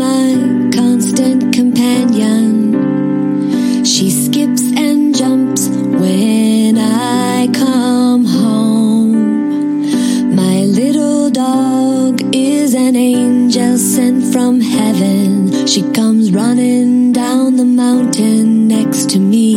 my constant companion. She skips and jumps when I come home. My little dog is an angel sent from heaven. She comes running down the mountain next to me.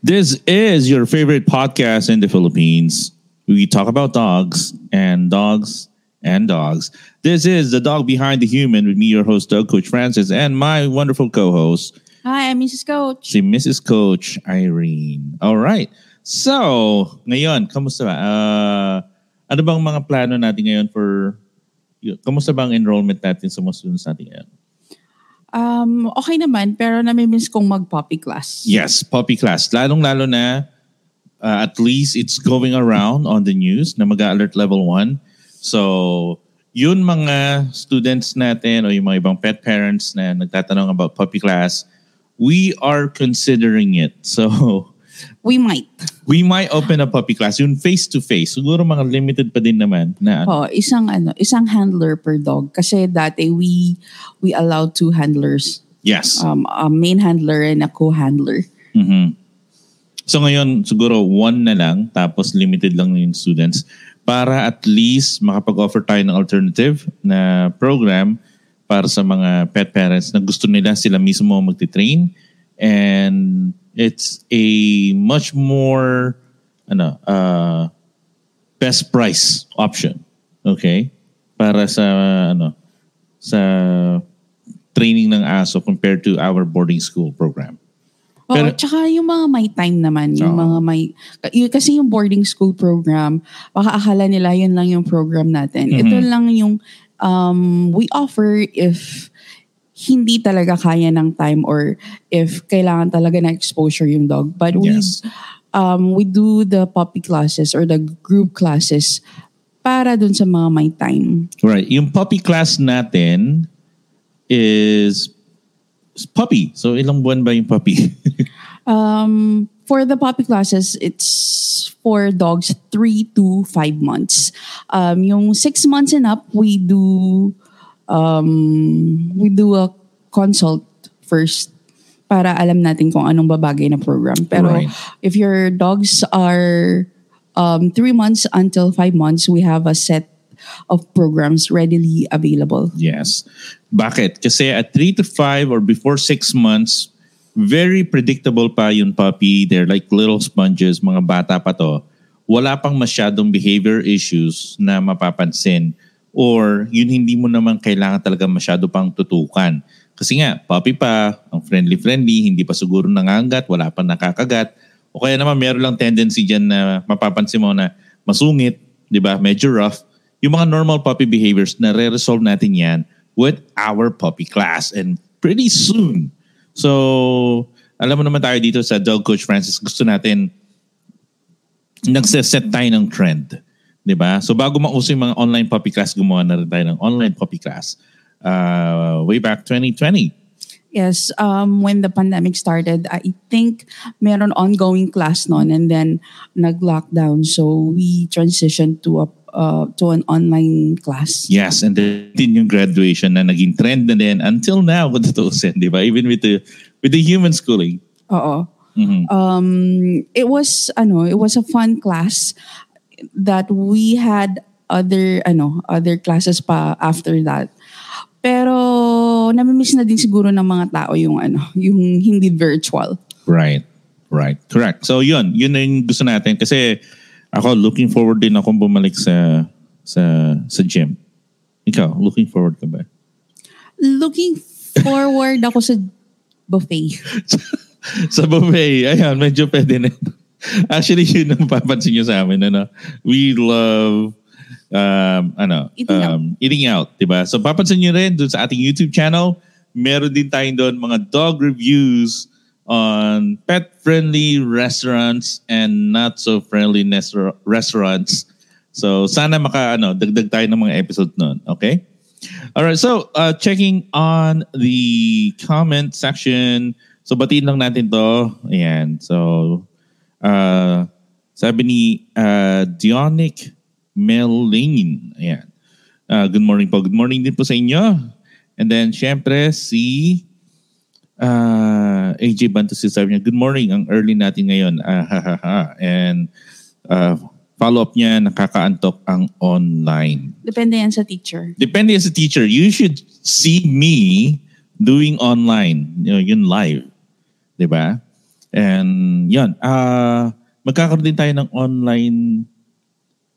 This is your favorite podcast in the Philippines. We talk about dogs and dogs and dogs. This is the dog behind the human with me, your host, Doug Coach Francis, and my wonderful co-host, Hi, I'm Mrs. Coach. si Mrs. Coach Irene. All right. So, ngayon, kamusta ba? Uh, ano bang mga plano natin ngayon for, kamusta bang enrollment natin sa mga students natin ngayon? Um, okay naman, pero namimiss kong mag-poppy class. Yes, puppy class. Lalong-lalo na uh, at least it's going around on the news na mag-alert level 1. So, yun mga students natin o yung mga ibang pet parents na nagtatanong about puppy class, we are considering it. So, We might. we might open a puppy class. Yung face-to-face. Siguro mga limited pa din naman na ano. Oh, isang ano, isang handler per dog kasi dati we we allowed two handlers. Yes. Um, a main handler and a co-handler. Mhm. So ngayon, siguro one na lang, tapos limited lang yung students para at least makapag-offer tayo ng alternative na program para sa mga pet parents na gusto nila sila mismo magti-train. And it's a much more ano uh, best price option okay? Para sa ano sa training ng aso compared to our boarding school program Oh, Pero- tsaka yung mga may time naman, yung Oo. mga may y- kasi yung boarding school program, baka akala nila yun lang yung program natin. Mhm. Ito lang yung um, we offer if hindi talaga kaya ng time or if kailangan talaga ng exposure yung dog. But we Yes. um, we do the puppy classes or the group classes para dun sa mga may time. Right. Yung puppy class natin is puppy. So ilang buwan ba yung puppy? Um, for the puppy classes, it's for dogs three to five months. Um, yung six months and up, we do um, we do a consult first para alam natin kung anong babagay na program. Pero Right. if your dogs are um, three months until five months, we have a set of programs readily available. yes. Bakit? Kasi at 3 to 5 or before 6 months, very predictable pa yung puppy. They're like little sponges, mga bata pa to. Wala pang masyadong behavior issues na mapapansin or yun hindi mo naman kailangan talaga masyado pang tutukan. Kasi nga, puppy pa, ang friendly-friendly, hindi pa siguro nangangat, wala pa nakakagat. O kaya naman meron lang tendency dyan na mapapansin mo na masungit, di ba? Medyo rough. Yung mga normal puppy behaviors, na re-resolve natin yan with our puppy class. And pretty soon. So, alam mo naman tayo dito sa Dog Coach Francis, gusto natin nagse-set tayo ng trend. 'di ba? So bago mauso yung mga online puppy class, gumawa na rin tayo ng online puppy class. Uh, way back 2020. Yes, um, when the pandemic started, I think meron ongoing class noon and then nag-lockdown. So we transitioned to a uh, to an online class. Yes, and then yung graduation na naging trend na din until now kung tutuusin, di ba? Even with the with the human schooling. Oo. Mhm. Um, it was ano, it was a fun class that we had other ano, other classes pa after that. Pero namimiss na din siguro ng mga tao yung ano, yung hindi virtual. Right. Right. Correct. So yun, yun na yung gusto natin kasi ako looking forward din akong bumalik sa sa sa gym. Ikaw, looking forward ka ba? Looking forward ako sa buffet. sa buffet, ayan, medyo pwede na. Actually, yun ang papansin nyo sa amin. Ano? We love um, ano, Eating out. um, eating out. Diba? So papansin nyo rin dun sa ating YouTube channel, meron din tayong doon mga dog reviews on pet-friendly restaurants and not so friendly nestra- restaurants. So sana maka ano, dagdag tayo ng mga episode noon, okay? All right, so uh, checking on the comment section. So batiin lang natin 'to. Ayan. So uh, sabi ni uh, Dionic Melin. Ayan. Uh, good morning po. Good morning din po sa inyo. And then, syempre, si uh, AJ Bantos sabi niya, good morning. Ang early natin ngayon. Ah, ha, ha, ha. And uh, follow-up niya, nakakaantok ang online. Depende yan sa teacher. Depende sa teacher. You should see me doing online. You know, yun live. ba? And yun. Uh, magkakaroon din tayo ng online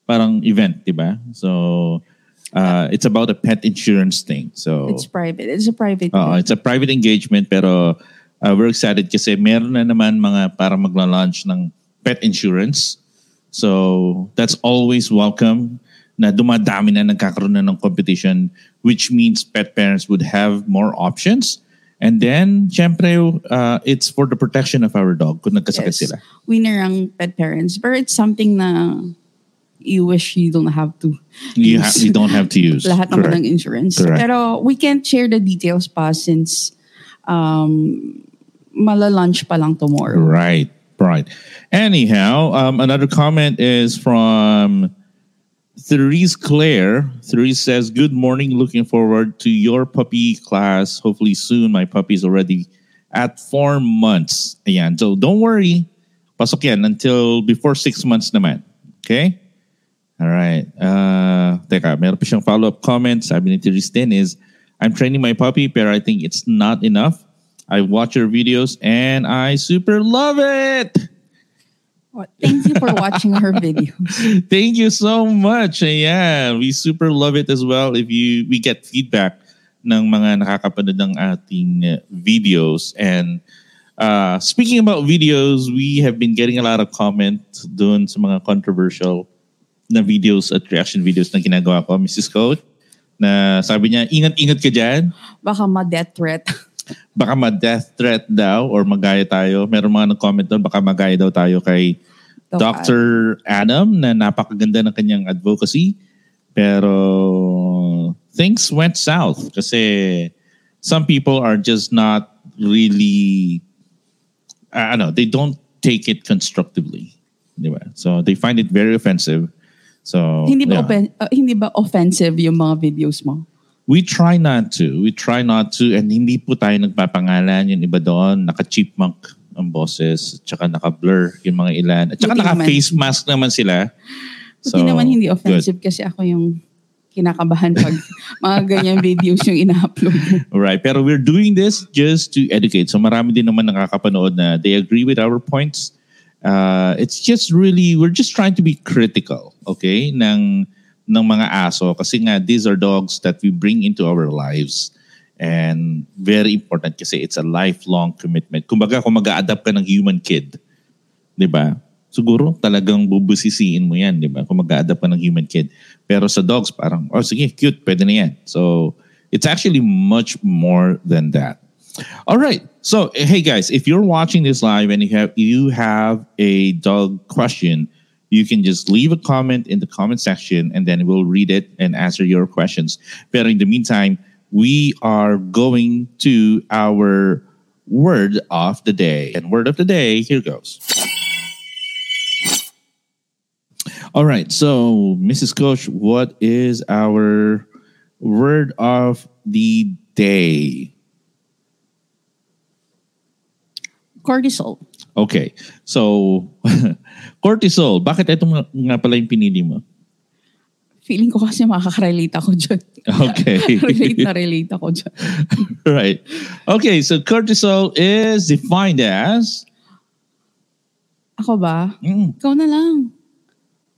parang event, 'di ba? So, uh, it's about a pet insurance thing. So, It's private. It's a private. Oo, it's a private engagement pero uh, we're excited kasi meron na naman mga para magla-launch ng pet insurance. So that's always welcome na dumadami na nagkakaroon na ng competition which means pet parents would have more options. And then, syempre, uh, it's for the protection of our dog kung nagkasakit Yes. sila. Winner ang pet parents. But it's something na you wish you don't have to You, ha- use. you don't have to use. lahat naman Correct. ng insurance. Correct. Pero we can't share the details pa since um, malalunch pa lang tomorrow. Right, right. Anyhow, um, another comment is from Therese Claire. Therese says, Good morning. Looking forward to your puppy class. Hopefully soon. My puppy is already at four months. Ayan. So don't worry. Pasok yan until before six months naman. Okay? All right. Uh, teka, meron pa siyang follow-up comment. Sabi ni Therese din is, I'm training my puppy pero I think it's not enough. I watch your videos and I super love it. Thank you for watching her videos. Thank you so much. Yeah, we super love it as well if you we get feedback ng mga nakakapanood ng ating uh, videos and uh, speaking about videos, we have been getting a lot of comments doon sa mga controversial na videos at reaction videos na ginagawa ko, Mrs. Coach, na sabi niya, ingat-ingat ka dyan. Baka ma-death threat. baka ma-death threat daw or magaya tayo. Meron mga nag-comment doon, baka magaya daw tayo kay Doc Dr. Adam na napakaganda ng kanyang advocacy. Pero things went south kasi some people are just not really, uh, ano, they don't take it constructively. Di ba? So they find it very offensive. So hindi ba yeah. open- uh, hindi ba offensive yung mga videos mo? We try not to. We try not to. And hindi po tayo nagpapangalan. Yung iba doon, naka-chipmunk ang boses. At saka naka-blur yung mga ilan. At saka naka-face mask naman sila. Buti naman hindi good. offensive kasi ako yung kinakabahan pag mga ganyan videos yung ina-upload. Right. Pero we're doing this just to educate. So marami din naman nakakapanood na they agree with our points. Uh, it's just really, we're just trying to be critical, okay, ng, ng mga aso. Kasi nga, these are dogs that we bring into our lives. And very important kasi it's a lifelong commitment. Kumbaga, kung mag adapt ka ng human kid, di ba? Siguro talagang bubusisiin mo yan, di ba? Kung mag adapt ka ng human kid. Pero sa dogs, parang, oh sige, cute, pwede na yan. So, it's actually much more than that. All right. So, eh, hey guys, if you're watching this live and you have you have a dog question, you can just leave a comment in the comment section and then we'll read it and answer your questions. But in the meantime, we are going to our word of the day. And word of the day, here goes. All right. So, Mrs. Coach, what is our word of the day? Cortisol. Okay. So, cortisol. Bakit ito nga pala yung pinili mo? Feeling ko kasi makaka-relate ako dyan. Okay. relate na relate ako dyan. right. Okay. So, cortisol is defined as... Ako ba? Mm, Ikaw na lang.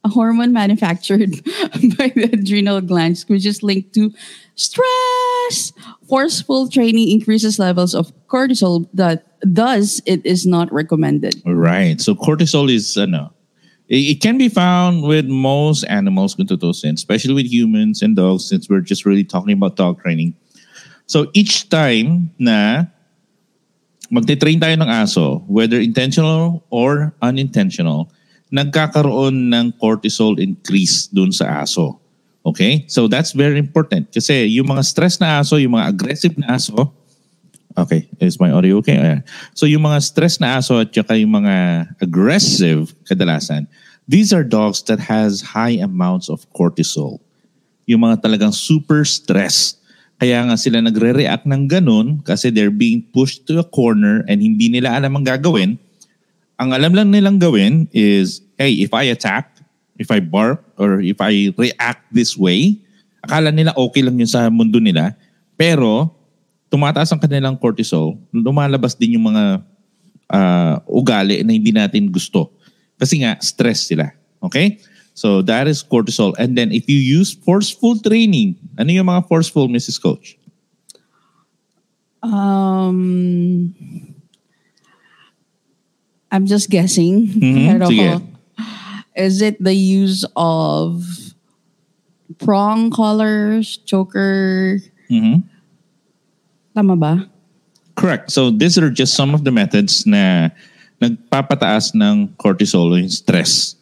A hormone manufactured by the adrenal glands which is linked to stress. Forceful training increases levels of cortisol that thus it is not recommended. right. So, cortisol is... Uh, ano, it, it can be found with most animals, especially with humans and dogs since we're just really talking about dog training. So, each time na magte-train tayo ng aso, whether intentional or unintentional, nagkakaroon ng cortisol increase dun sa aso. Okay? So that's very important kasi yung mga stress na aso, yung mga aggressive na aso, okay, is my audio okay? Ayan. So yung mga stress na aso at yung mga aggressive kadalasan, these are dogs that has high amounts of cortisol. Yung mga talagang super stress. Kaya nga sila nagre-react ng ganun kasi they're being pushed to a corner and hindi nila alam ang gagawin. Ang alam lang nilang gawin is, hey, if I attack, if I bark, or if I react this way, akala nila okay lang yun sa mundo nila. Pero, tumataas ang kanilang cortisol, lumalabas din yung mga uh, ugali na hindi natin gusto. Kasi nga, stress sila. Okay? So, that is cortisol. And then, if you use forceful training, ano yung mga forceful, Mrs. Coach? Um, I'm just guessing. Mhm, Pero sige. is it the use of prong collars, choker? Mhm. Tama ba? Correct. So these are just some of the methods na nagpapataas ng cortisol o yung stress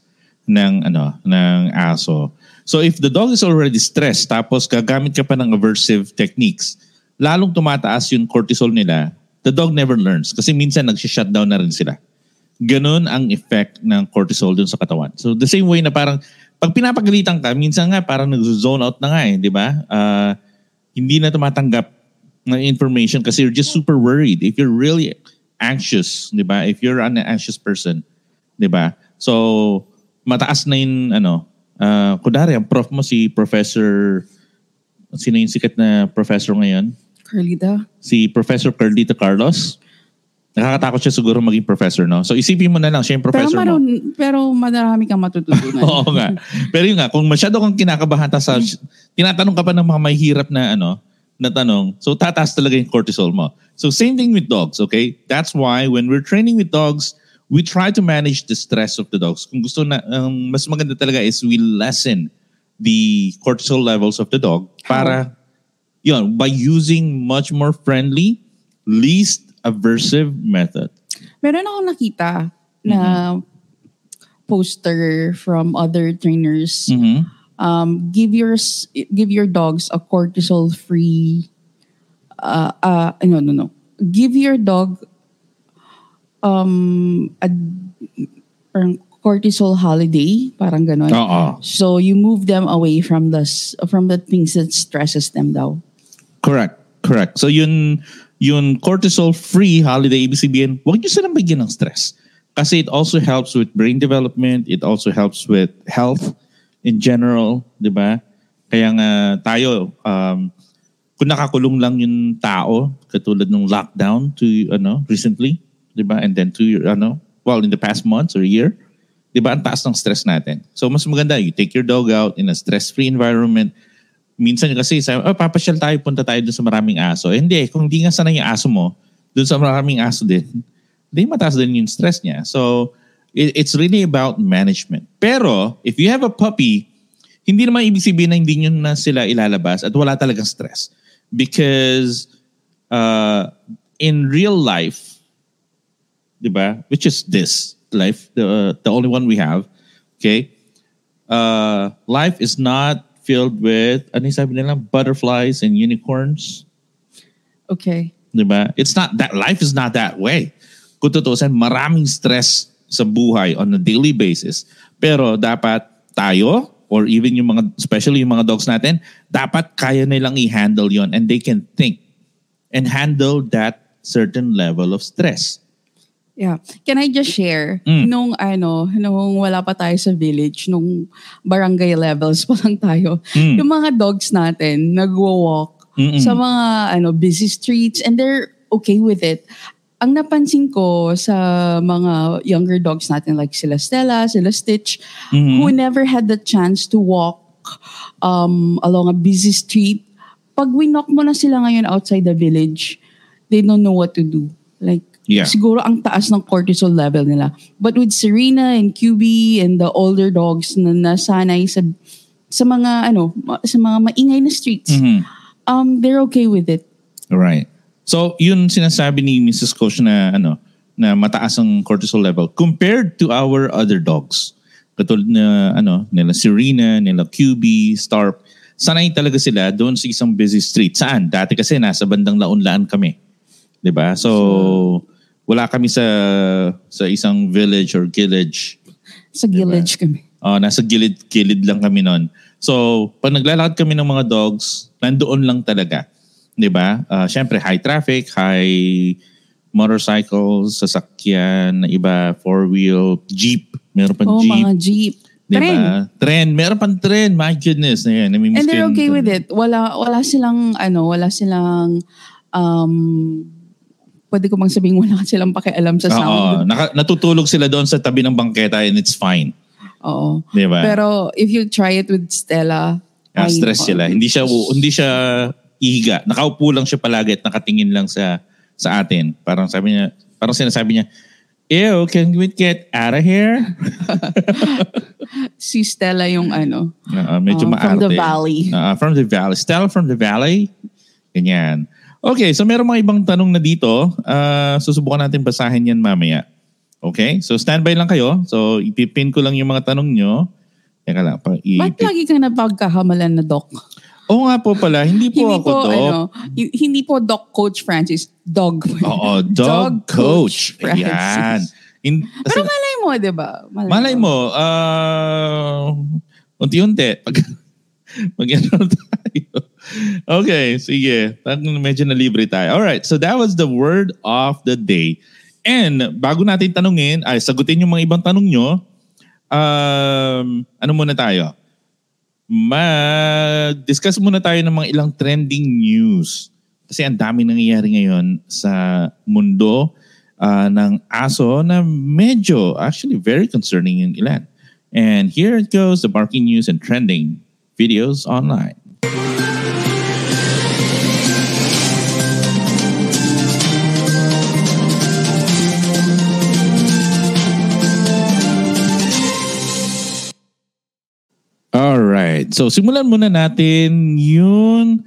ng ano ng aso. So if the dog is already stressed tapos gagamit ka pa ng aversive techniques, lalong tumataas yung cortisol nila. The dog never learns kasi minsan nag-shutdown na rin sila. Ganun ang effect ng cortisol dun sa katawan. So the same way na parang pag pinapagalitan ka, minsan nga parang nag-zone out na nga eh, di ba? Ah, hindi na tumatanggap ng information kasi you're just super worried. If you're really anxious, di ba? If you're an anxious person, di ba? So, mataas na yung, ano, uh, kudari, ang prof mo si Professor, sino yung sikat na professor ngayon? Carlita? Si Professor Carlita Carlos. Nakakatakot siya siguro maging professor, no? So, isipin mo na lang, siya yung Pero, professor mo. maroon, pero marami kang matututunan. Oo nga. Pero yun nga, kung masyado kang kinakabahan, tas sa, tinatanong ka pa ng mga mahihirap na ano, na tanong, so tataas talaga yung cortisol mo. So same thing with dogs, okay? That's why when we're training with dogs, we try to manage the stress of the dogs. Kung gusto na, ang mas maganda talaga is we lessen the cortisol levels of the dog para, yun, by using much more friendly, least aversive method. Meron ako nakita na poster from other trainers. Mhm. Um, give your give your dogs a cortisol free. Uh, uh, no, no, no. Give your dog um a parang cortisol holiday, parang ganon. Oo. So you move them away from the from the things that stresses them daw. Correct. Correct. So yun, yun cortisol-free holiday, ibig sabihin, huwag niyo silang bigyan ng stress. Kasi it also helps with brain development. It also helps with health in general, di ba? Kaya nga tayo, um, kung nakakulong lang yung tao, katulad ng lockdown to, ano, recently, di ba? And then to, ano, well, in the past months or year, di ba, ang taas ng stress natin. So, mas maganda, you take your dog out in a stress-free environment, minsan kasi sabi, oh, papasyal tayo, punta tayo dun sa maraming aso. Eh, hindi, kung hindi nga sanay yung aso mo, dun sa maraming aso din, hindi mataas din yung stress niya. So, it, it's really about management. Pero, if you have a puppy, hindi naman ibig sabihin na hindi nyo na sila ilalabas at wala talagang stress. Because, uh, in real life, di ba, which is this life, the, the only one we have, okay, uh, life is not filled with, ano yung sabi nila, butterflies and unicorns. Okay. Di ba? It's not that, life is not that way. Kung tutusin, maraming stress sa buhay on a daily basis. Pero dapat tayo, or even yung mga, especially yung mga dogs natin, dapat kaya nilang i-handle yon and they can think and handle that certain level of stress. Yeah. Can I just share? Mm. Nung ano, nung wala pa tayo sa village, nung barangay levels pa lang tayo, Mm. yung mga dogs natin nagwo-walk Mm-mm. sa mga ano busy streets and they're okay with it. Ang napansin ko sa mga younger dogs natin like sila Stella, sila Stitch, Mhm. who never had the chance to walk um, along a busy street, pag winok mo na sila ngayon outside the village, they don't know what to do. Like, Yeah. siguro ang taas ng cortisol level nila. But with Serena and QB and the older dogs na nasanay sa sa mga ano, sa mga maingay na streets, Mhm. um they're okay with it. Right. So, yun sinasabi ni Mrs. Coach na ano, na mataas ang cortisol level compared to our other dogs. Katulad na ano, nila Serena, nila QB, Starp. Sanay talaga sila doon sa isang busy street. Saan? Dati kasi nasa bandang laon-laan kami. 'Di ba? So, wala kami sa sa isang village or village Sa village kami. Oh, nasa gilid-gilid lang kami noon. So, pag naglalakad kami ng mga dogs, nandoon lang talaga. 'Di ba? Uh, Siyempre, high traffic, high motorcycles, sasakyan, na iba, four-wheel, jeep. Meron pang Oh, jeep. mga jeep. Di Tren. ba? Tren. Meron pang tren. My goodness. Ayan, And they're okay with it. Wala wala silang ano, wala silang um pwede ko bang sabihin wala silang pakialam sa Oo. sound. Naka, natutulog sila doon sa tabi ng bangketa and it's fine. Oo. Di ba? Pero if you try it with Stella, Ah, stress sila. Hindi siya hindi siya ihiga. Nakaupo lang siya palagi at nakatingin lang sa sa atin. Parang sabi niya, parang sinasabi niya, Ew, can we get out of here? Si Stella yung ano, Oo, medyo uh, from the valley. Oo, from the valley. Stella from the valley. Ganyan. Okay, so meron mga ibang tanong na dito. Ah, susubukan natin basahin yan mamaya. Okay? So standby lang kayo. So ipipin ko lang yung mga tanong nyo. Teka lang. Pa, Ba't lagi kang napagkahamalan na doc? Oo nga po pala. Hindi po hindi ako po, doc. ano, y- hindi po Doc Coach Francis, dog. Oo, dog, coach. Francis. Ayan. In, Pero malay mo, di ba? malay mo, ah, unti-unti. Pag, pag ano tayo. Okay, sige. Medyo na libre tayo. Alright, so that was the word of the day. And bago natin tanungin, ay sagutin yung mga ibang tanong nyo, um, ano muna tayo? Mag-discuss muna tayo ng mga ilang trending news. Kasi ang dami nangyayari ngayon sa mundo ah, ng aso na medyo, actually very concerning yung ilan. And here it goes, the barking news and trending videos online. Alright. So simulan muna natin yung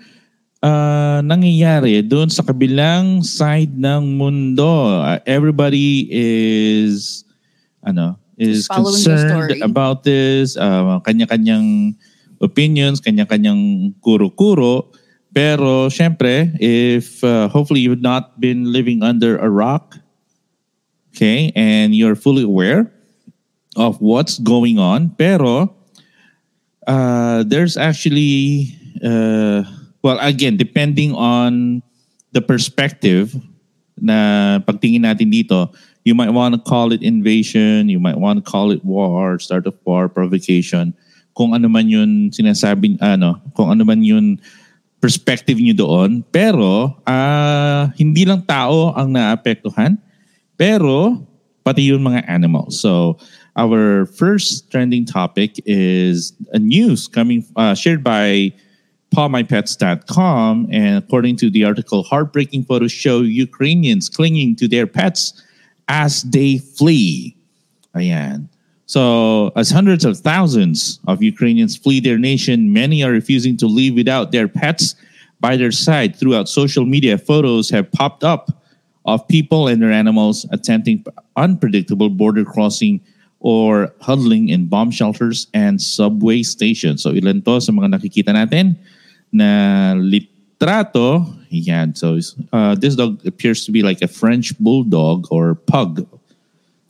uh, nangyayari doon sa kabilang side ng mundo. Uh, everybody is ano is following concerned about this. Uh, kanya-kanyang opinions, kanya-kanyang kuro-kuro. Pero syempre, if uh, hopefully you've not been living under a rock, okay, and you're fully aware of what's going on, pero uh, there's actually, uh, well, again, depending on the perspective na pagtingin natin dito, you might want to call it invasion, you might want to call it war, start of war, provocation, kung ano man yun sinasabi, ano, kung ano man yun perspective nyo doon. Pero, ah, hindi lang tao ang naapektuhan, pero pati yung mga animals. So, our first trending topic is a news coming uh, shared by PawMyPets.com, and according to the article, heartbreaking photos show Ukrainians clinging to their pets as they flee. Ayan. So, as hundreds of thousands of Ukrainians flee their nation, many are refusing to leave without their pets by their side. Throughout social media, photos have popped up of people and their animals attempting unpredictable border crossing or huddling in bomb shelters and subway stations. So, ilan to sa mga nakikita natin na litrato. Yan. So, uh, this dog appears to be like a French bulldog or pug.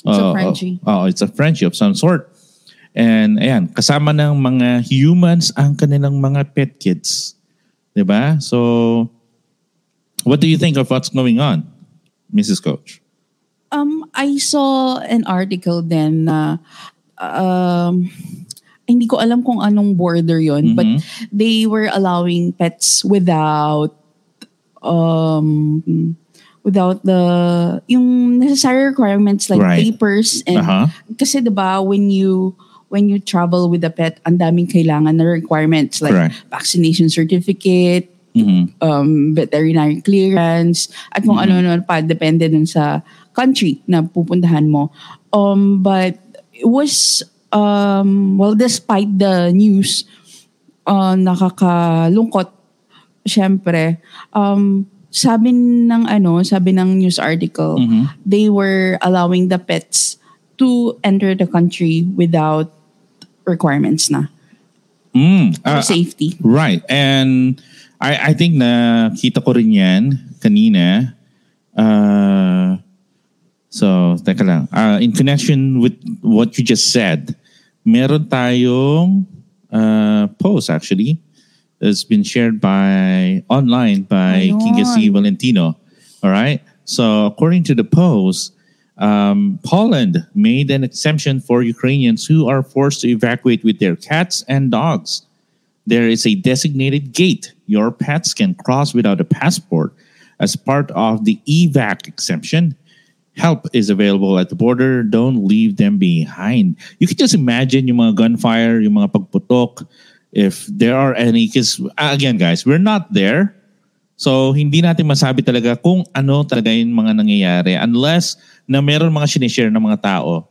It's a Uh, Frenchie. Oh, it's a Frenchie of some sort. And ayan, kasama ng mga humans ang kanilang mga pet kids. 'Di ba? So, what do you think of what's going on, Mrs. Coach? Um, I saw an article then na um, hindi ko alam kung anong border yon but they were allowing pets without um without the yung necessary requirements like Right. papers and Uh-huh. kasi 'di ba when you when you travel with a pet ang daming kailangan na requirements like Correct. vaccination certificate Mhm. um, veterinary clearance at kung ano-ano pa depende dun sa country na pupuntahan mo. Um, but it was, um, well, despite the news, uh, nakakalungkot, syempre, um, sabi ng ano, sabi ng news article, they were allowing the pets to enter the country without requirements na Mm. for Ah, safety. Right. And I I think na kita ko rin 'yan kanina. Uh, so, teka lang. Uh, in connection with what you just said, meron tayong uh, post actually. It's been shared by online by C. Valentino. All right. So according to the post, um, Poland made an exemption for Ukrainians who are forced to evacuate with their cats and dogs. There is a designated gate your pets can cross without a passport as part of the evac exemption. Help is available at the border. Don't leave them behind. You can just imagine yung mga gunfire, yung mga pagputok, if there are any. Because again, guys, we're not there. So, hindi natin masabi talaga kung ano talaga yung mga nangyayari unless na meron mga sinishare ng mga tao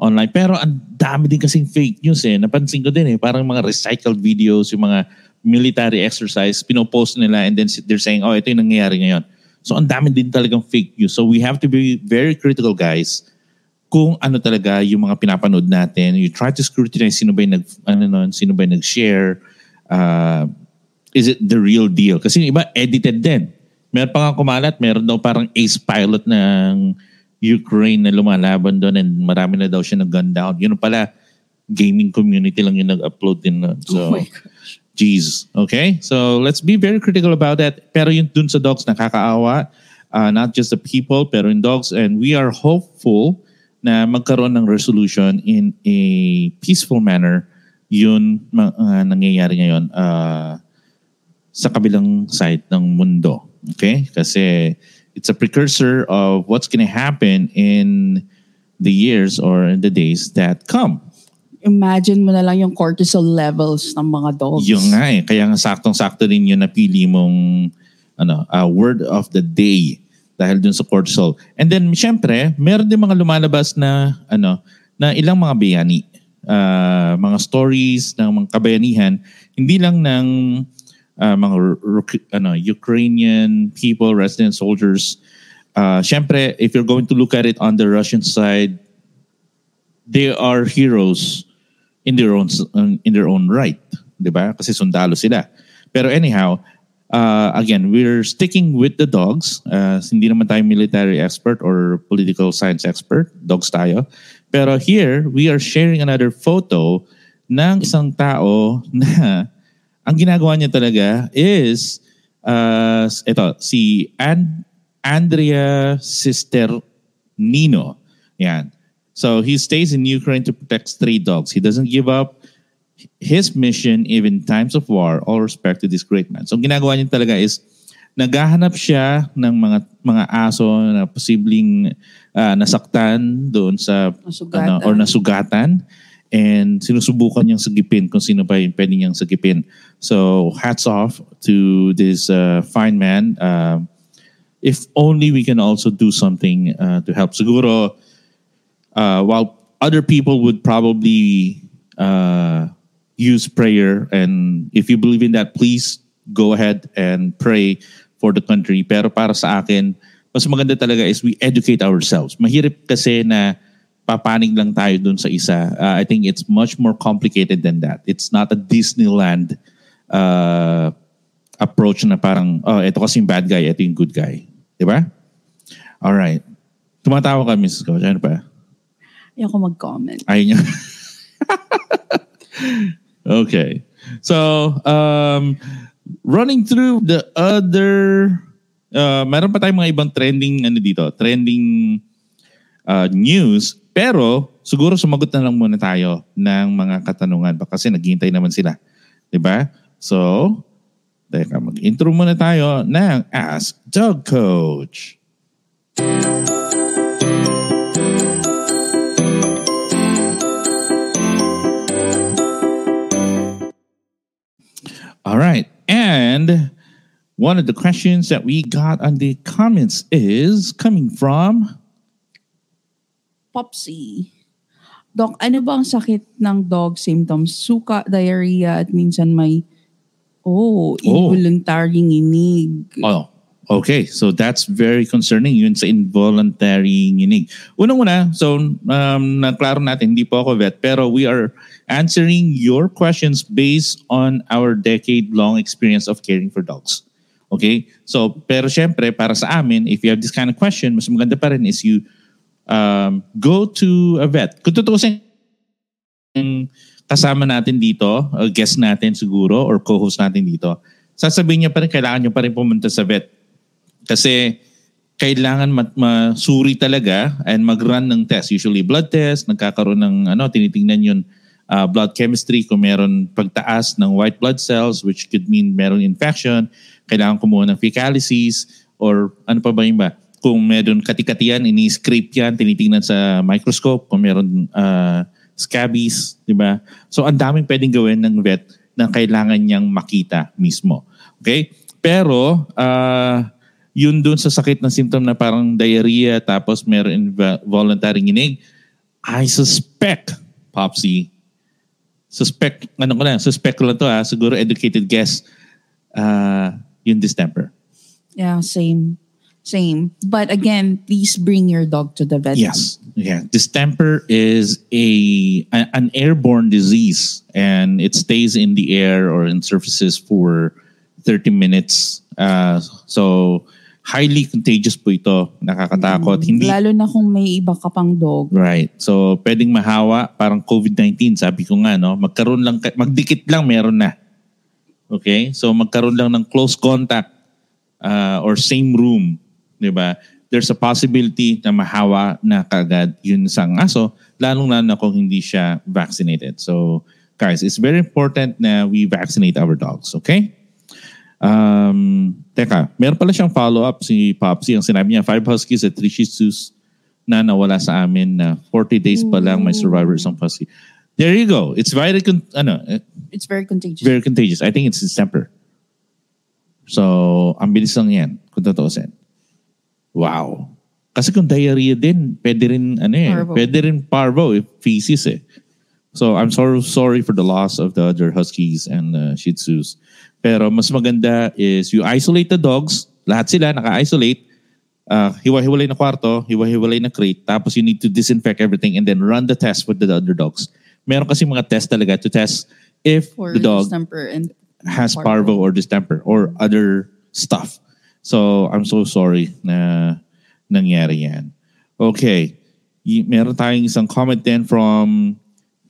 online. Pero ang dami din kasing fake news eh. Napansin ko din eh. Parang mga recycled videos, yung mga military exercise, pinopost nila and then they're saying, oh, ito yung nangyayari ngayon. So ang dami din talagang fake news. So we have to be very critical guys kung ano talaga yung mga pinapanood natin. You try to scrutinize sino ba yung nag, ano nun, sino ba yung nag-share. Uh, is it the real deal? Kasi yung iba, edited din. Meron pa nga kumalat, meron daw parang ace pilot ng Ukraine na lumalaban doon and marami na daw siya nag-gun down. Yun pala, gaming community lang yung nag-upload din nun. So, oh my gosh. Jeez. Okay? So let's be very critical about that. Pero yung dun sa dogs, nakakaawa. Uh, not just the people, pero in dogs. And we are hopeful na magkaroon ng resolution in a peaceful manner yun uh, nangyayari ngayon uh, sa kabilang side ng mundo. Okay? Kasi it's a precursor of what's going to happen in the years or in the days that come imagine mo na lang yung cortisol levels ng mga dogs. Yung nga eh. Kaya nga saktong-sakto rin yung napili mong ano, uh, word of the day dahil dun sa cortisol. And then, syempre, meron din mga lumalabas na, ano, na ilang mga bayani. Uh, mga stories ng mga kabayanihan, hindi lang ng uh, mga ano, Ukrainian people, resident soldiers. Uh, syempre, if you're going to look at it on the Russian side, they are heroes in their own in their own right, 'di ba? Kasi sundalo sila. Pero anyhow, uh, again, we're sticking with the dogs. Uh, hindi naman tayo military expert or political science expert. Dogs tayo. Pero here, we are sharing another photo ng isang tao na ang ginagawa niya talaga is uh, ito, si An- Andrea Sister Nino. Yan. So he stays in Ukraine to protect stray dogs. He doesn't give up his mission even in times of war. All respect to this great man. So ang ginagawa niya talaga is naghahanap siya ng mga mga aso na posibleng uh, nasaktan doon sa nasugatan. Ano, or nasugatan and sinusubukan niyang sagipin kung sino pa yung pwede niyang sagipin. So hats off to this uh, fine man. Uh, if only we can also do something uh, to help. Siguro uh, while other people would probably uh, use prayer, and if you believe in that, please go ahead and pray for the country. Pero para sa akin, mas maganda talaga is we educate ourselves. Mahirap kasi na papanig lang tayo dun sa isa. Uh, I think it's much more complicated than that. It's not a Disneyland uh, approach na parang, oh, ito kasi yung bad guy, ito yung good guy. Di ba? All right. Tumatawa ka, Mrs. Coach. Ano pa? Ayoko mag-comment. Ayaw niya. okay. So, um, running through the other, uh, meron pa tayong mga ibang trending, ano dito, trending uh, news. Pero, siguro sumagot na lang muna tayo ng mga katanungan kasi naghihintay naman sila. ba? So, teka, mag-intro muna tayo ng Ask Dog Coach. All right. And one of the questions that we got on the comments is coming from Popsy. Doc, ano ba ang sakit ng dog symptoms? Suka, diarrhea, at minsan may, oh, oh. involuntary nginig. Oh, okay. So that's very concerning yun sa involuntary nginig. Unang-una, so um, naklaro natin, hindi po ako vet, pero we are answering your questions based on our decade-long experience of caring for dogs. Okay? So, pero syempre, para sa amin, if you have this kind of question, mas maganda pa rin is you um, go to a vet. Kung tutusin, kasama natin dito, guest natin siguro, or co-host natin dito, sasabihin niya pa rin, kailangan niyo pa rin pumunta sa vet. Kasi kailangan masuri talaga and mag-run ng test. Usually blood test, nagkakaroon ng ano, tinitingnan yun uh, blood chemistry kung meron pagtaas ng white blood cells which could mean meron infection. Kailangan kumuha ng fecalysis or ano pa ba yung ba? Kung meron katikatiyan, ini-scrape yan, tinitingnan sa microscope kung meron uh, scabies, di ba? So ang daming pwedeng gawin ng vet na kailangan niyang makita mismo. Okay? Pero uh, yun dun sa sakit na symptom na parang diarrhea tapos meron involuntary nginig, I suspect, Popsy, suspect, ano ko lang, suspect ko lang to ha, siguro educated guess, uh, yung distemper. Yeah, same. Same. But again, please bring your dog to the vet. Yes. Yeah. Distemper is a an airborne disease and it stays in the air or in surfaces for 30 minutes. Uh, so highly contagious po ito. Nakakatakot. Mm, Hindi Lalo na kung may iba ka pang dog. Right. So, pwedeng mahawa, parang COVID-19, sabi ko nga, no? Magkaroon lang, magdikit lang, meron na. Okay? So, magkaroon lang ng close contact uh, or same room, di ba? There's a possibility na mahawa na kagad yun isang aso, lalong-lalo na kung hindi siya vaccinated. So, guys, it's very important na we vaccinate our dogs, okay? Um, teka, meron pala siyang follow-up si Popsy. Ang sinabi niya, five huskies at three shih tzus na nawala sa amin na 40 days pa lang may survivor isang husky. There you go. It's very, con- ano, eh, It's very contagious. very contagious. I think it's distemper. So, ang bilis lang yan, kung totoosin. Wow. Kasi kung diarrhea din, pwede rin, ano eh, Parvo. pwede rin parvo, eh, feces eh. So, I'm so sorry for the loss of the other huskies and uh, shih tzus. Pero mas maganda is you isolate the dogs, lahat sila naka-isolate, uh, hiwa-hiwalay na kwarto, hiwa-hiwalay na crate, tapos you need to disinfect everything and then run the test with the other dogs. Meron kasi mga test talaga to test if For the dog and has parvo or distemper or other stuff. So, I'm so sorry na nangyari yan. Okay. Y- meron tayong isang comment din from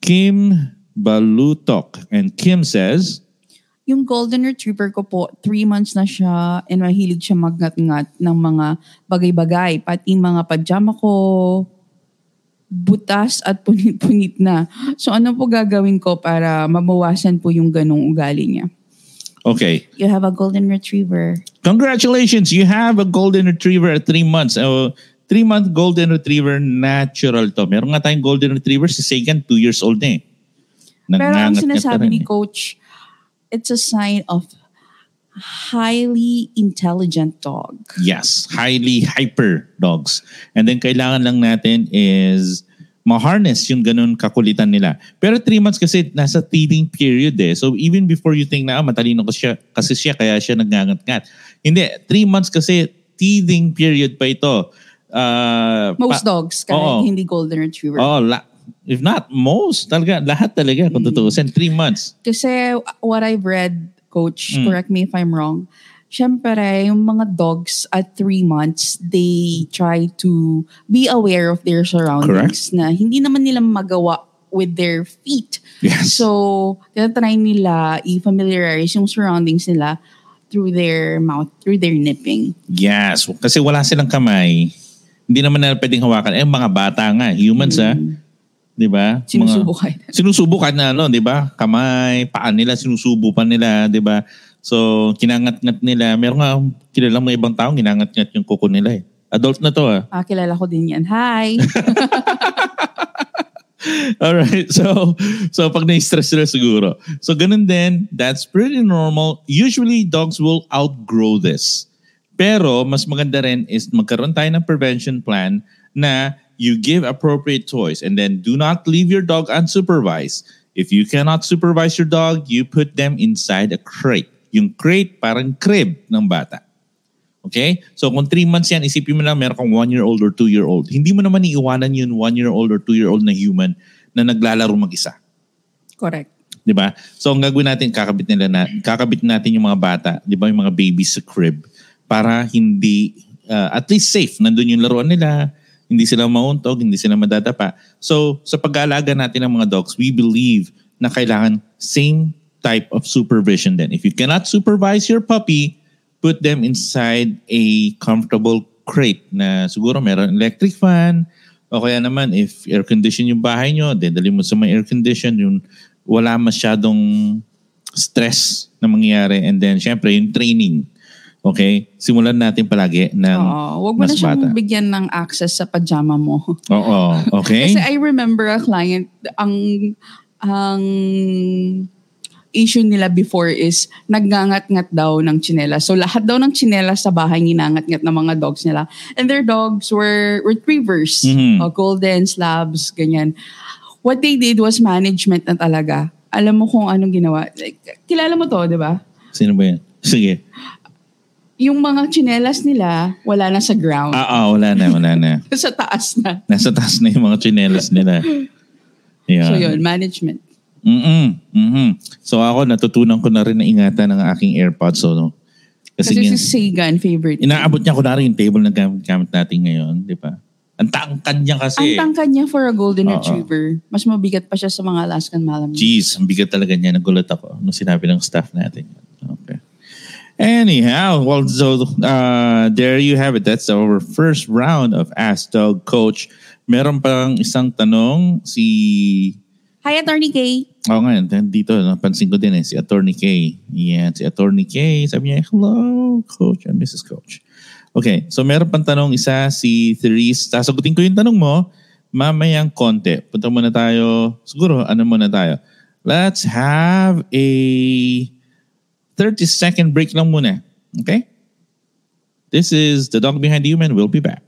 Kim Balutok. And Kim says, Yung golden retriever ko po, three months na siya and mahilig siya magngat-ngat ng mga bagay-bagay. Pati mga pajama ko, butas at punit-punit na. So ano po gagawin ko para mabawasan po yung ganong ugali niya? okay, You have a golden retriever. congratulations, you have a golden retriever at three months. Uh, three-month golden retriever, natural to. Meron nga tayong golden retriever, si Sagan, two years old na eh. Pero ang sinasabi ni eh. coach, it's a sign of highly intelligent dog. Yes, highly hyper dogs. And then kailangan lang natin is ma-harness yung ganun kakulitan nila. Pero three months kasi nasa teething period eh. So even before you think na ah, matalino kasi siya, kasi siya kaya siya nagngangat-ngat. Hindi, three months kasi teething period pa ito. Uh, Most pa- dogs, kahit Oo. hindi golden retriever. Oh, la- if not most, talaga, lahat talaga kung tutuusin. Three months. Kasi what I've read, coach, Mm. correct me if I'm wrong, syempre, yung mga dogs at three months, they try to be aware of their surroundings na hindi naman nila magawa with their feet. Yes. So, tinatry nila i-familiarize yung surroundings nila through their mouth, through their nipping. Yes. Kasi wala silang kamay. Hindi naman nila pwedeng hawakan. Eh, mga bata nga. Humans ah. Di ba? Mga- Sinusubukan. sinusubukan na ano, 'di ba? Kamay, paa nila sinusubukan nila, 'di ba? So, kinangat-ngat nila. Meron nga kilala mga ibang tao kinangat-ngat yung kuko nila eh. Adult na to ah. Ah, kilala ko din yan. Hi! All right. So, so pag na-stress sila siguro. So, ganun din. That's pretty normal. Usually, dogs will outgrow this. Pero, mas maganda rin is magkaroon tayo ng prevention plan na you give appropriate toys and then do not leave your dog unsupervised. If you cannot supervise your dog, you put them inside a crate. Yung crate, parang crib ng bata. Okay? So kung 3 months yan, isipin mo lang meron kang 1-year-old or 2-year-old. Hindi mo naman iiwanan yun 1-year-old or 2-year-old na human na naglalaro mag-isa. Correct. 'Di ba? So ang gagawin natin, kakabit nila na kakabit natin yung mga bata, 'di ba, yung mga babies sa crib para hindi uh, at least safe. Nandun yung laruan nila, hindi sila mauntog, hindi sila madadapa. So sa pag-aalaga natin ng mga dogs, we believe na kailangan same type of supervision din. If you cannot supervise your puppy, put them inside a comfortable crate na siguro meron electric fan o kaya naman if air condition yung bahay nyo, then dali mo sa may air condition yung wala masyadong stress na mangyayari and then syempre yung training. Okay? Simulan natin palagi ng Oo, wag mo na mas siyang bata. bigyan ng access sa pajama mo. Oo. Okay? Kasi I remember a client, ang ang issue nila before is nagngangat-ngat daw ng tsinelas. So lahat daw ng tsinelas sa bahay ninangat-ngat ng mga dogs nila. And their dogs were retrievers, Mhm. uh, golden slabs, ganyan. What they did was management na talaga. Alam mo kung anong ginawa. Like, Kilala mo to, di ba? Sino ba yan? Sige. Yung mga tsinelas nila, wala na sa ground. Ah, ah, wala na, wala na. sa taas na. Nasa taas na yung mga chinelas nila. Yeah. So yun, management. Mm-mm. Mm-mm. So ako, natutunan ko na rin na ingatan ng aking AirPods. So, no? Kasi, Kasi nga, si Sagan, favorite. inaabot niya ko na rin yung table na gamit, gamit natin ngayon. Di ba? Ang tangkad niya kasi. Ang tangkad niya for a golden Oo. retriever. Mas mabigat pa siya sa mga Alaskan Malamute. Jeez, ang bigat talaga niya. Nagulat ako nung sinabi ng staff natin. Okay. Anyhow, well, so uh, there you have it. That's our first round of Ask Dog Coach. Meron pang isang tanong si Hi, Attorney Kay. Oo nga, then dito, napansin ko din eh, si Attorney K. Yan, si Attorney K. Sabi niya, hello, Coach and Mrs. Coach. Okay, so meron pang tanong isa, si Therese. Sasagutin ko yung tanong mo, mamayang konti. Punta muna tayo, siguro, ano muna tayo. Let's have a 30 second break lang muna. Okay? This is The Dog Behind the Human. We'll be back.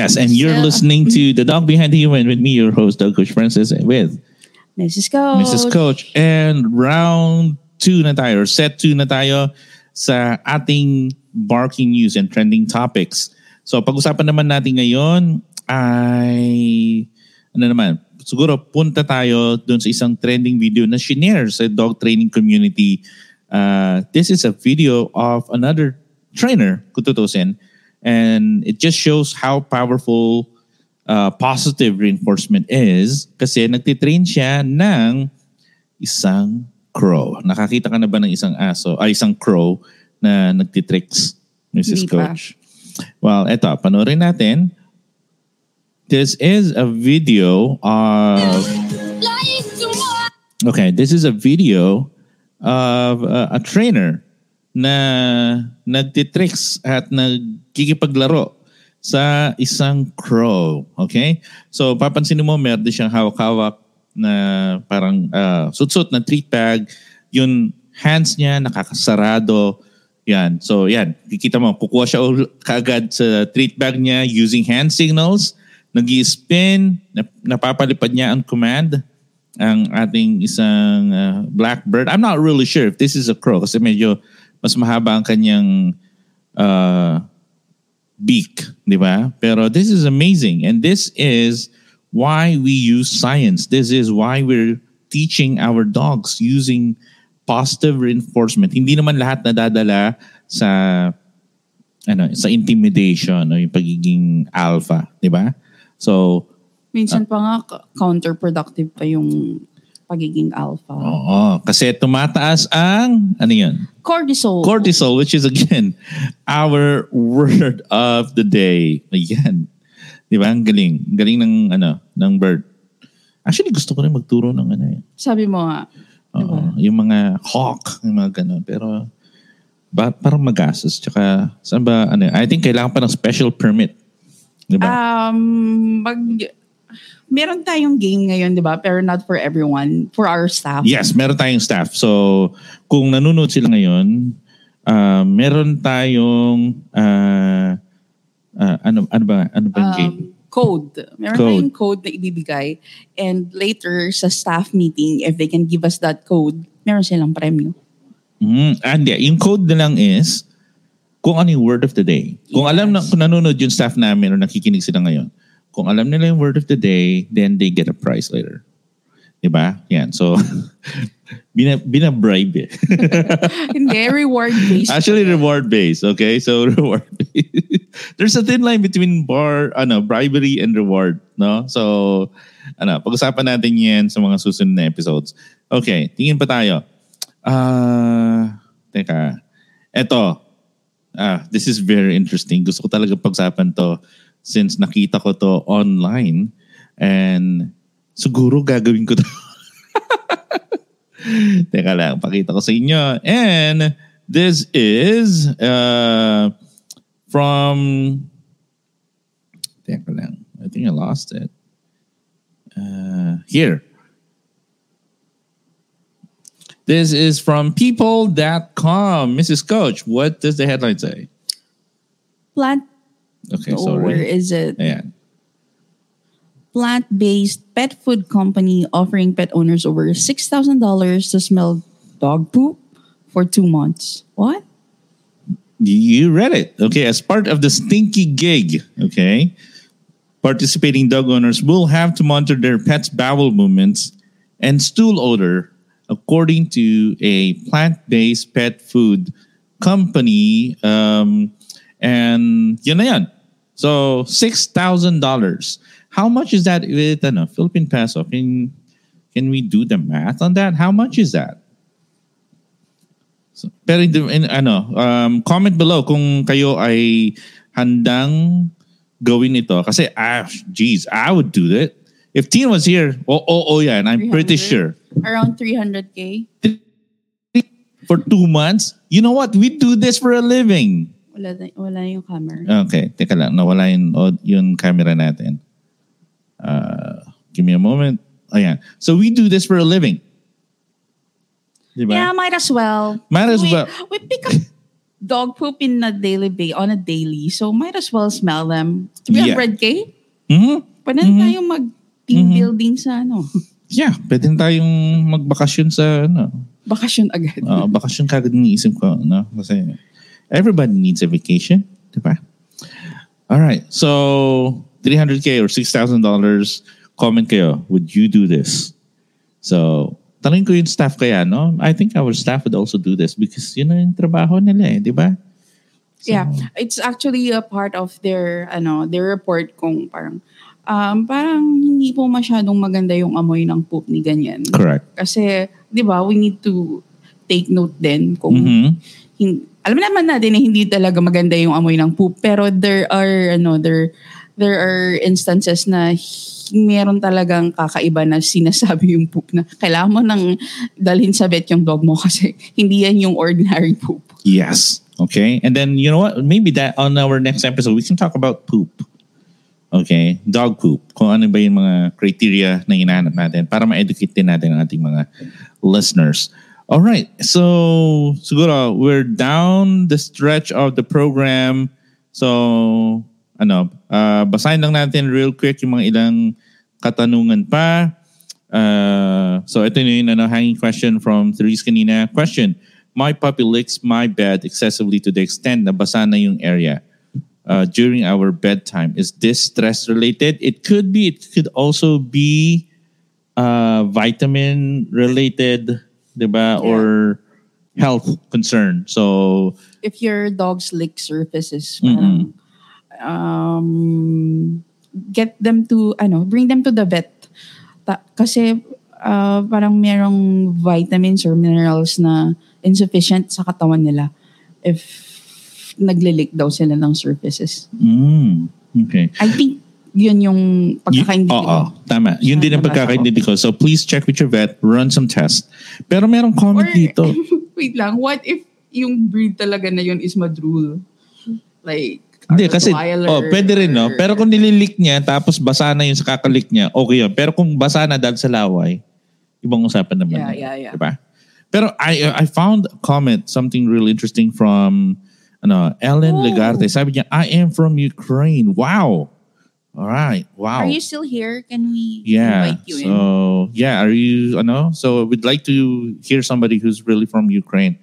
Yes, and you're So- listening to The Dog Behind the Human with me, your host, Doug Coach Francis, with Mrs. Coach. Mrs. Coach. And round two na tayo, or set two na tayo sa ating barking news and trending topics. So pag-usapan naman natin ngayon ay, ano naman, siguro punta tayo dun sa isang trending video na shinare sa dog training community. Uh, this is a video of another trainer, kung tutusin, and it just shows how powerful uh, positive reinforcement is kasi nagtitrain siya ng isang crow. Nakakita ka na ba ng isang aso, ay isang crow na nagtitricks, Mrs. Hindi pa. Coach? Well, eto, panoorin natin. This is a video of... Okay, this is a video of uh, a trainer na nagtitricks at nagkikipaglaro sa isang crow. Okay? So, papansinin mo, meron siyang hawak-hawak na parang uh, sutsut na treat bag. Yung hands niya nakakasarado. Yan. So, yan. Kikita mo, kukuha siya kaagad sa treat bag niya using hand signals. nag spin nap- napapalipad niya on command ang ating isang uh, blackbird. I'm not really sure if this is a crow kasi medyo mas mahaba ang kanyang uh, beak, di ba? Pero this is amazing and this is why we use science. This is why we're teaching our dogs using positive reinforcement. Hindi naman lahat nadadala sa ano, sa intimidation o yung pagiging alpha, di ba? So, Minsan pa nga counterproductive pa yung pagiging alpha. oo, kasi tumataas ang ano 'yun? Cortisol. Cortisol, which is again our word of the day. Ayan. Di ba? Ang galing. Ang galing ng, ano, ng bird. Actually, gusto ko rin magturo ng ano eh. Sabi mo nga. Oo, yung mga hawk, yung mga ganun. Pero, ba, parang magastos. Tsaka, saan ba, ano, I think kailangan pa ng special permit. Di ba? Um, mag, meron tayong game ngayon, di ba? Pero not for everyone. For our staff. Yes, meron tayong staff. So, kung nanonood sila ngayon, uh, meron tayong uh, uh, ano ano ba ano ba yung Um, game? code. Meron Code. tayong code na ibibigay. And later, sa staff meeting, if they can give us that code, meron silang premyo. Mm, and yeah, yung code na lang is kung ano yung word of the day. Kung Yes. alam na, kung nanonood yung staff namin o nakikinig sila ngayon, kung alam nila yung word of the day, then they get a prize later. Diba? Yan. So, bina, bina-bribe eh. Hindi, reward-based. Actually, reward-based. Okay? So, reward-based. There's a thin line between bar, ano, bribery and reward. No? So, ano, pag-usapan natin yan sa mga susunod na episodes. Okay, tingin pa tayo. Ah, teka. Eto. Ah, this is very interesting. Gusto ko talaga pag-usapan to since nakita ko to online and siguro gagawin ko to. Teka lang, pakita ko sa inyo. And this is uh, from Teka lang. I think I lost it. Uh, here. This is from people.com. Mrs. Coach, what does the headline say? Plant, Okay, so where is it? Ayan. Plant-based pet food company offering pet owners over $6,000 to smell dog poop for two months. What? You read it. Okay, as part of the stinky gig, okay, participating dog owners will have to monitor their pet's bowel movements and stool odor according to a plant-based pet food company. Um, and yun na yan. So, $6,000. How much is that with ano, Philippine peso? Can, can we do the math on that? How much is that? So, pero in, in, ano, um, comment below kung kayo ay handang gawin ito. Kasi, ah, geez, I would do that. If Tina was here, oh, oh, oh yeah, and I'm pretty sure. Around 300K? For two months, you know what? We do this for a living. Wala, na- wala yung camera. Okay, teka lang. Nawala yung, yung camera natin. Uh, give me a moment. Ayan. So we do this for a living. Diba? Yeah, might as well. Might as we, well. We pick up dog poop in a daily ba- on a daily, so might as well smell them. Yeah. 300k? Mhm. Pwede na tayong mag team building sa ano, Yeah, pwede tayong magbakasyon sa ano, bakasyon agad. Uh, bakasyon kagad iniisip ko, no? Kasi everybody needs a vacation, ba? All right. So, 300k or $6,000, comment kayo, would you do this? So, tanongin ko yung staff kaya, no? I think our staff would also do this because yun na yung trabaho nila eh, di ba? yeah, it's actually a part of their ano, their report kung parang um, parang hindi po masyadong maganda yung amoy ng poop ni ganyan. Correct. Kasi, 'di ba, we need to take note din kung Mhm. hin- alam naman natin na hindi talaga maganda yung amoy ng poop pero there are ano there there are instances na meron talagang kakaiba na sinasabi yung poop na kailangan mo nang dalhin sa vet yung dog mo kasi hindi yan yung ordinary poop. Yes. Okay. And then, you know what? Maybe that on our next episode, we can talk about poop. Okay. Dog poop. Kung ano ba yung mga criteria na hinahanap natin para ma-educate din natin ang ating mga listeners. All right. So, siguro, we're down the stretch of the program. So, ano, uh, basahin lang natin real quick yung mga ilang katanungan pa. Uh, so, ito na yung ano, hanging question from Therese kanina. Question, my puppy licks my bed excessively to the extent na basa na yung area uh, during our bedtime. Is this stress related? It could be. It could also be uh, vitamin related, diba? Yeah. Or health concern. So, If your dog's lick surfaces, parang, um, get them to, ano, bring them to the vet. Ta- kasi uh, parang merong vitamins or minerals na insufficient sa katawan nila if naglilik daw sila ng surfaces. mm, okay. I think yun yung pagkakaintindi Oo, ko. tama. Yun din ang pagkakaintindi ko. So, please check with your vet, run some tests. Pero merong comment Or- dito. Wait lang, what if yung breed talaga na yun is madrul? Like, Hindi, kasi, oh, pwede rin, no? Pero kung nililik niya, tapos basa na yung sa kakalik niya, okay yun. Pero kung basa na dahil sa laway, ibang usapan naman. Yeah, yeah, yeah. Diba? Pero I I found a comment, something really interesting from ano, Ellen Oh. Legarte. Sabi niya, I am from Ukraine. Wow! All right. Wow. Are you still here? Can we yeah. invite you in? So, yeah, are you, ano? So, we'd like to hear somebody who's really from Ukraine.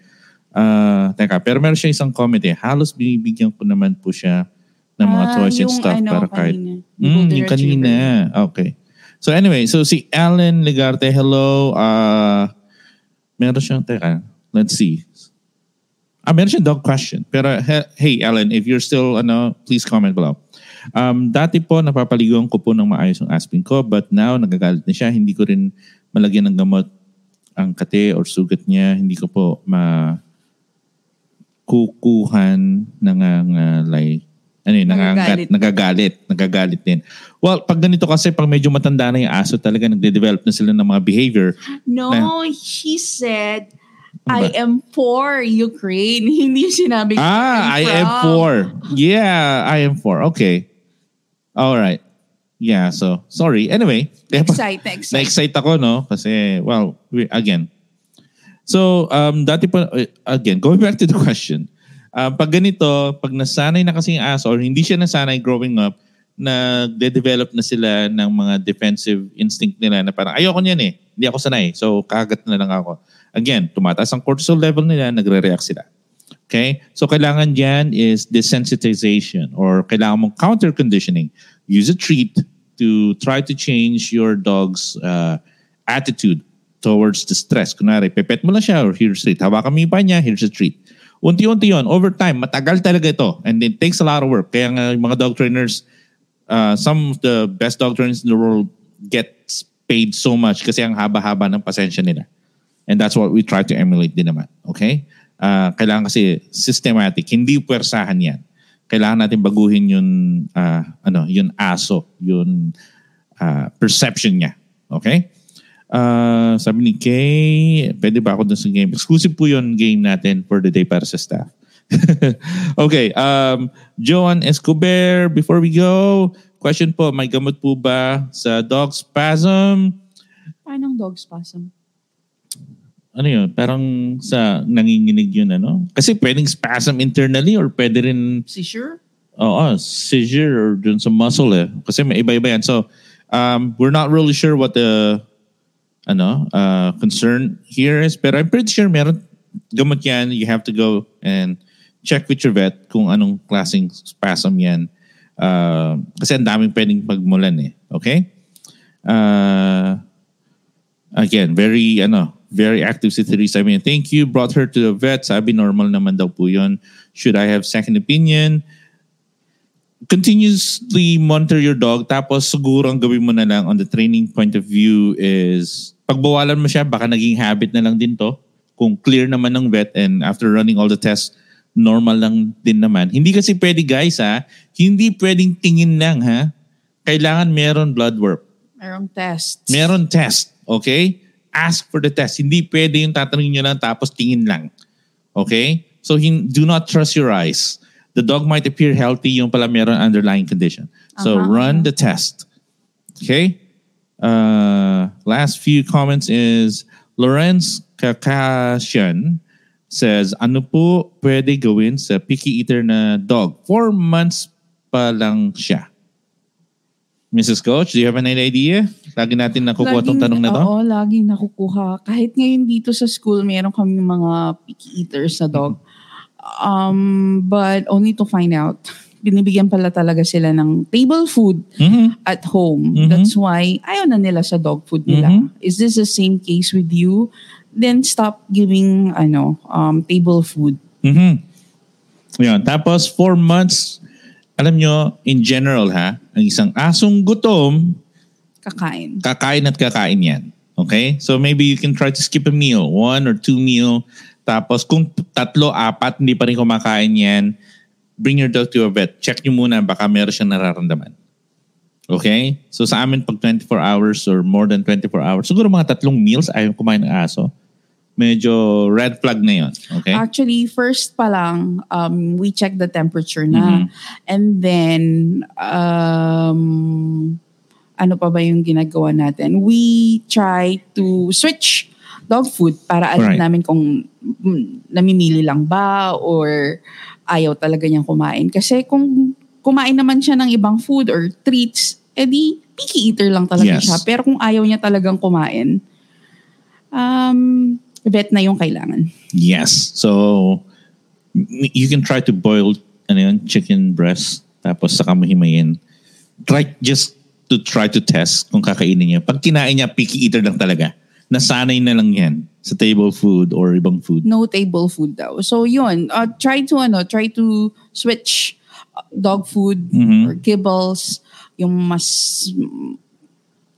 Uh, teka, pero meron siya isang comment eh. Halos binibigyan ko naman po siya ng mga Ah, toys and stuff ano, para kahit kanina. Mm, yung kanina. Okay. So anyway, so si Alan Legarte, hello. Uh, meron siyang, teka, let's see. Ah, meron siyang dog question. Pero he- hey, Alan, if you're still, ano, please comment below. Um, dati po, napapaliguan ko po ng maayos ang aspin ko, but now, nagagalit na siya. Hindi ko rin malagyan ng gamot ang kate or sugat niya. Hindi ko po ma kukuhan nangangalay. Ano yun, nangangat, Nagagalit. nagagalit. Nagagalit din. Well, pag ganito kasi, pag medyo matanda na yung aso, talaga nagde-develop na sila ng mga behavior. No, Na- he said? I am for Ukraine. Hindi sinabi Ah, I am for. Yeah, I am for. Okay. All right. Yeah, so, sorry. Anyway. Excite, excite. Na-excite ako, no? Kasi, well, we, again. So, um, dati pa, uh, again, going back to the question. Uh, pag ganito, pag nasanay na kasi yung aso or hindi siya nasanay growing up, nagde-develop na sila ng mga defensive instinct nila na parang, ayoko niyan eh. Hindi ako sanay. So, kagat na lang ako. Again, tumataas ang cortisol level nila, nagre-react sila. Okay? So, kailangan dyan is desensitization or kailangan mong counter conditioning. Use a treat to try to change your dog's uh, attitude towards the stress. Kunwari, pepet mo lang siya or here's a treat. Hawakan mo yung paa niya, here's a treat. Unti-unti yon over time, matagal talaga ito. And it takes a lot of work. Kaya nga mga dog trainers, uh, some of the best dog trainers in the world get paid so much kasi ang haba-haba ng pasensya nila. And that's what we try to emulate din naman. Okay? Uh, kailangan kasi systematic. Hindi puwersahan yan. Kailangan natin baguhin yung, uh, ano, yung aso, yung uh, perception niya. Okay? Uh, sabi ni Kay, pwede ba ako dun sa game? Exclusive po yun game natin for the day para sa staff. okay. Um, Joan Escobar, before we go, question po, may gamot po ba sa dog spasm? Paano ang dog spasm? Ano yun, parang sa nanginginig yun, ano? Kasi pwedeng spasm internally or pwede rin, Seizure? oo, seizure or dun sa muscle eh. Kasi may iba-iba yan. So, um, we're not really sure what the, ano, uh, concern here is. Pero I'm pretty sure meron gamot yan. You have to go and check with your vet kung anong klaseng spasm yan. Uh, kasi ang daming pwedeng pagmulan eh. Okay? Uh, again, very, ano, very active si Teresa. I mean, thank you. Brought her to the vet. Sabi, normal naman daw po yun. Should I have second opinion? Continuously monitor your dog. Tapos siguro ang gawin mo na lang on the training point of view is pagbawalan mo siya, baka naging habit na lang din to. Kung clear naman ng vet and after running all the tests, normal lang din naman. Hindi kasi pwede guys ha. Hindi pwedeng tingin lang ha. Kailangan meron blood work. Merong test. Meron test, okay? Ask for the test. Hindi pwede yung tatanungin nyo lang tapos tingin lang. Okay? So hin- do not trust your eyes. The dog might appear healthy, yung pala meron underlying condition. So Uh-huh. run the test. Okay? Uh, last few comments is Lorenz Kakasyan says, ano po pwede gawin sa picky eater na dog? Four months pa lang siya. Mrs. Coach, do you have an idea? Lagi natin nakukuha tong tanong na to. Oo, laging nakukuha. Kahit ngayon dito sa school, meron kami mga picky eaters na dog. Um, but only to find out, binibigyan pala talaga sila ng table food Mhm. at home. Mhm. That's why ayaw na nila sa dog food nila. Mhm. Is this the same case with you? Then stop giving ano um, table food. Mhm. Yun. Tapos, four months, alam nyo, in general ha, ang isang asong gutom, Kakain. kakain at kakain yan. Okay? So maybe you can try to skip a meal, one or two meal. Tapos kung tatlo, apat, hindi pa rin kumakain yan, bring your dog to a vet. Check nyo muna, baka meron siyang nararamdaman. Okay? So sa amin, pag 24 hours or more than 24 hours, siguro mga tatlong meals ayaw kumain ng aso. Medyo red flag na yun. Okay? Actually, first pa lang, um, we check the temperature na. Mhm. And then, um, ano pa ba yung ginagawa natin? We try to switch dog food para alam Right. namin kung namimili lang ba or ayaw talaga niyang kumain. Kasi kung kumain naman siya ng ibang food or treats, edi picky eater lang talaga Yes. siya. Pero kung ayaw niya talagang kumain, um, vet na yung kailangan. Yes. So, you can try to boil ano yun, chicken breast tapos saka mo himayin. Try just to try to test kung kakainin niya. Pag kinain niya, picky eater lang talaga. Nasanay na lang yan sa table food or ibang food. no table food daw. So yun, uh, try to ano, try to switch uh, dog food Mhm. or kibbles, yung mas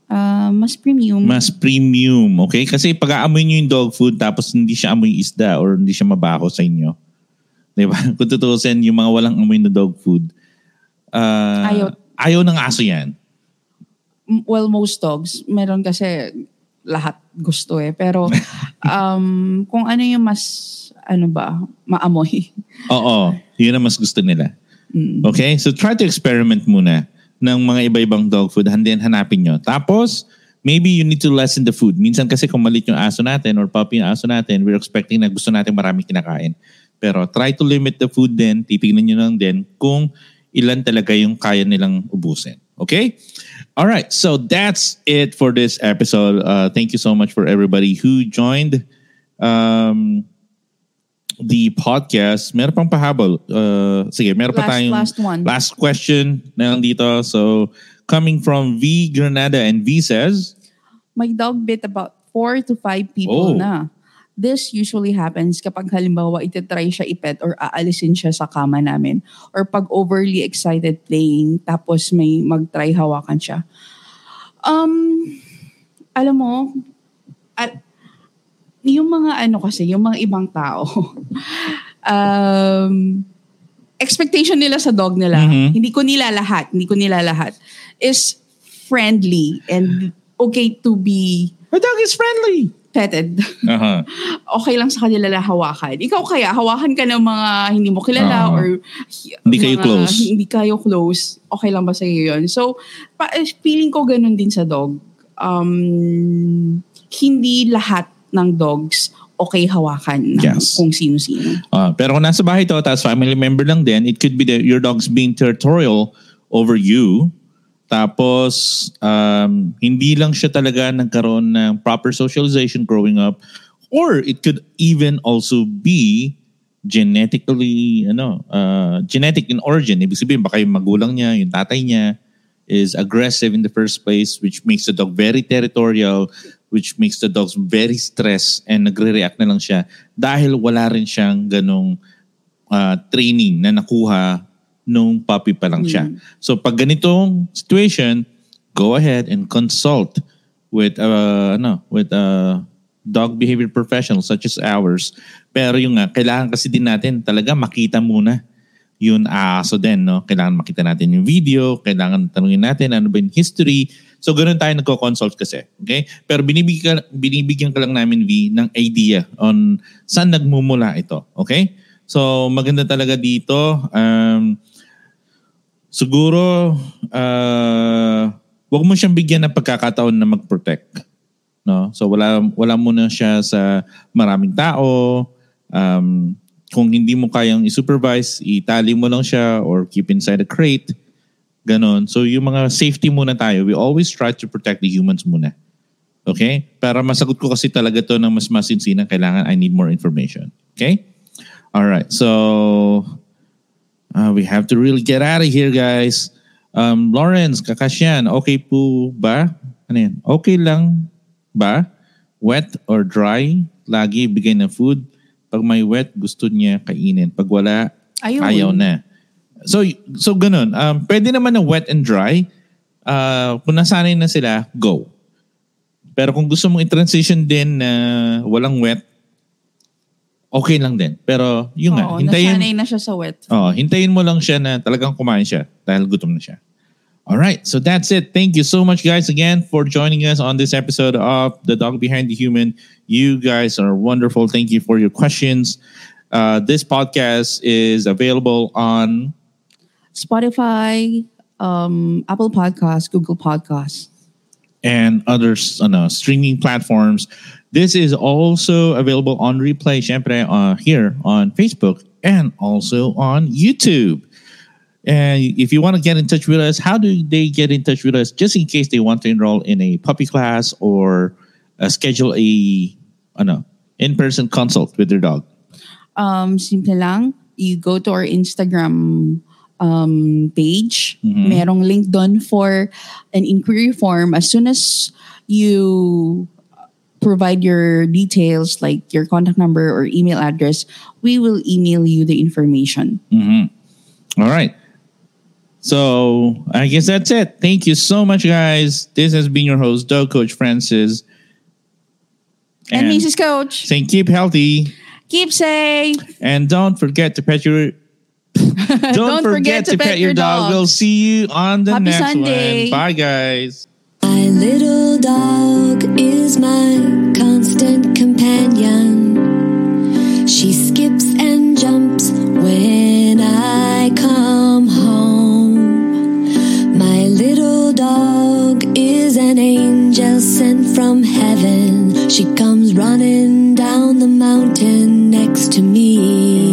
uh, mas premium. Mas premium, okay? Kasi pag aamoy niyo yung dog food tapos hindi siya amoy isda or hindi siya mabaho sa inyo. Di ba? Kung tutusin, yung mga walang amoy na dog food, uh, Ayaw. ayaw ng aso yan. Well, most dogs, meron kasi lahat gusto eh. Pero um, kung ano yung mas, ano ba, maamoy. Oo, yun ang mas gusto nila. Mm. Okay? So try to experiment muna ng mga iba-ibang dog food and then hanapin nyo. Tapos, maybe you need to lessen the food. Minsan kasi kung malit yung aso natin or puppy yung aso natin, we're expecting na gusto natin maraming kinakain. Pero try to limit the food din. Titignan nyo lang din kung ilan talaga yung kaya nilang ubusin. Okay? All right. So that's it for this episode. Uh, thank you so much for everybody who joined. Um, the podcast, meron pang pahabol. Uh, sige, meron pa Last- tayong last one. last question na lang dito. So, coming from V Granada and V says, My dog bit about four to five people Oh. na. This usually happens kapag halimbawa itatry siya ipet or aalisin siya sa kama namin or pag overly excited playing tapos may mag-try hawakan siya. Um, alam mo, at yung mga ano kasi, yung mga ibang tao, um, expectation nila sa dog nila, Mhm. hindi ko nila lahat, hindi ko nila lahat, is friendly and okay to be My dog is friendly. petted. Uh-huh. okay lang sa kanila na hawakan. Ikaw kaya, hawakan ka ng mga hindi mo kilala Oo. or Hindi kayo mga close. Hindi kayo close. Okay lang ba sa iyo yun? So, pa- eh, feeling ko ganun din sa dog. Um, hindi lahat ng dogs okay hawakan ng Yes. kung sino-sino. Ah, pero kung nasa bahay to, tapos family member lang din, it could be that your dog's being territorial over you. Tapos, um, hindi lang siya talaga nagkaroon ng proper socialization growing up. Or it could even also be genetically, ano, uh, genetic in origin. Ibig sabihin, baka yung magulang niya, yung tatay niya, is aggressive in the first place, which makes the dog very territorial, which makes the dogs very stressed and nagre-react na lang siya dahil wala rin siyang ganong uh, training na nakuha nung puppy pa lang siya. So pag ganitong situation, go ahead and consult with uh, ano, with a dog behavior professional such as ours. Pero yung nga, kailangan kasi din natin talaga makita muna yun aso din, no? Kailangan makita natin yung video, kailangan tanungin natin ano ba yung history. So, ganun tayo nagko-consult kasi. Okay? Pero binibigyan, binibigyan ka lang namin, V, ng idea on saan nagmumula ito. Okay? So, maganda talaga dito. Um, siguro, uh, wag mo siyang bigyan ng pagkakataon na mag-protect. No? So, wala, wala muna siya sa maraming tao. Um, kung hindi mo kayang i-supervise, itali mo lang siya or keep inside a crate. Ganon. So yung mga safety muna tayo, we always try to protect the humans muna. Okay? Para masagot ko kasi talaga to ng mas masinsinan, kailangan I need more information. Okay? Alright. So, uh, we have to really get out of here, guys. Um, Lawrence, Kakasyan, okay po ba? Ano yan? Okay lang ba? Wet or dry? Lagi bigay ng food. Pag may wet, gusto niya kainin. Pag wala, Ayun. ayaw na. So, so ganun. Um, pwede naman na wet and dry. Uh, kung nasanay na sila, go. Pero kung gusto mong i-transition din na walang wet, okay lang din. Pero yun nga, Oo, hintayin, nasanay na siya sa wet. oh, hintayin mo lang siya na talagang kumain siya dahil gutom na siya. All right, so that's it. Thank you so much, guys, again for joining us on this episode of The Dog Behind the Human. You guys are wonderful. Thank you for your questions. Uh, this podcast is available on Spotify, um, Apple Podcasts, Google Podcasts. and other ano, streaming platforms. This is also available on replay, syempre, uh, here on Facebook and also on YouTube. And if you want to get in touch with us, how do they get in touch with us? Just in case they want to enroll in a puppy class or uh, schedule a ano, in-person consult with their dog. Um, simple lang. You go to our Instagram um, page. Merong link doon for an inquiry form. As soon as you provide your details, like your contact number or email address, we will email you the information. Hmm. All right. So I guess that's it. Thank you so much, guys. This has been your host, Dog Coach Francis. And, and Mrs. Coach. Saying keep healthy. Keep safe. And don't forget to pet your don't, don't forget, forget, to, pet, pet your dog. dog. We'll see you on the Happy next Sunday. one. Bye guys. My little dog is my constant companion. She skips and jumps when I come. from heaven. She comes running down the mountain next to me.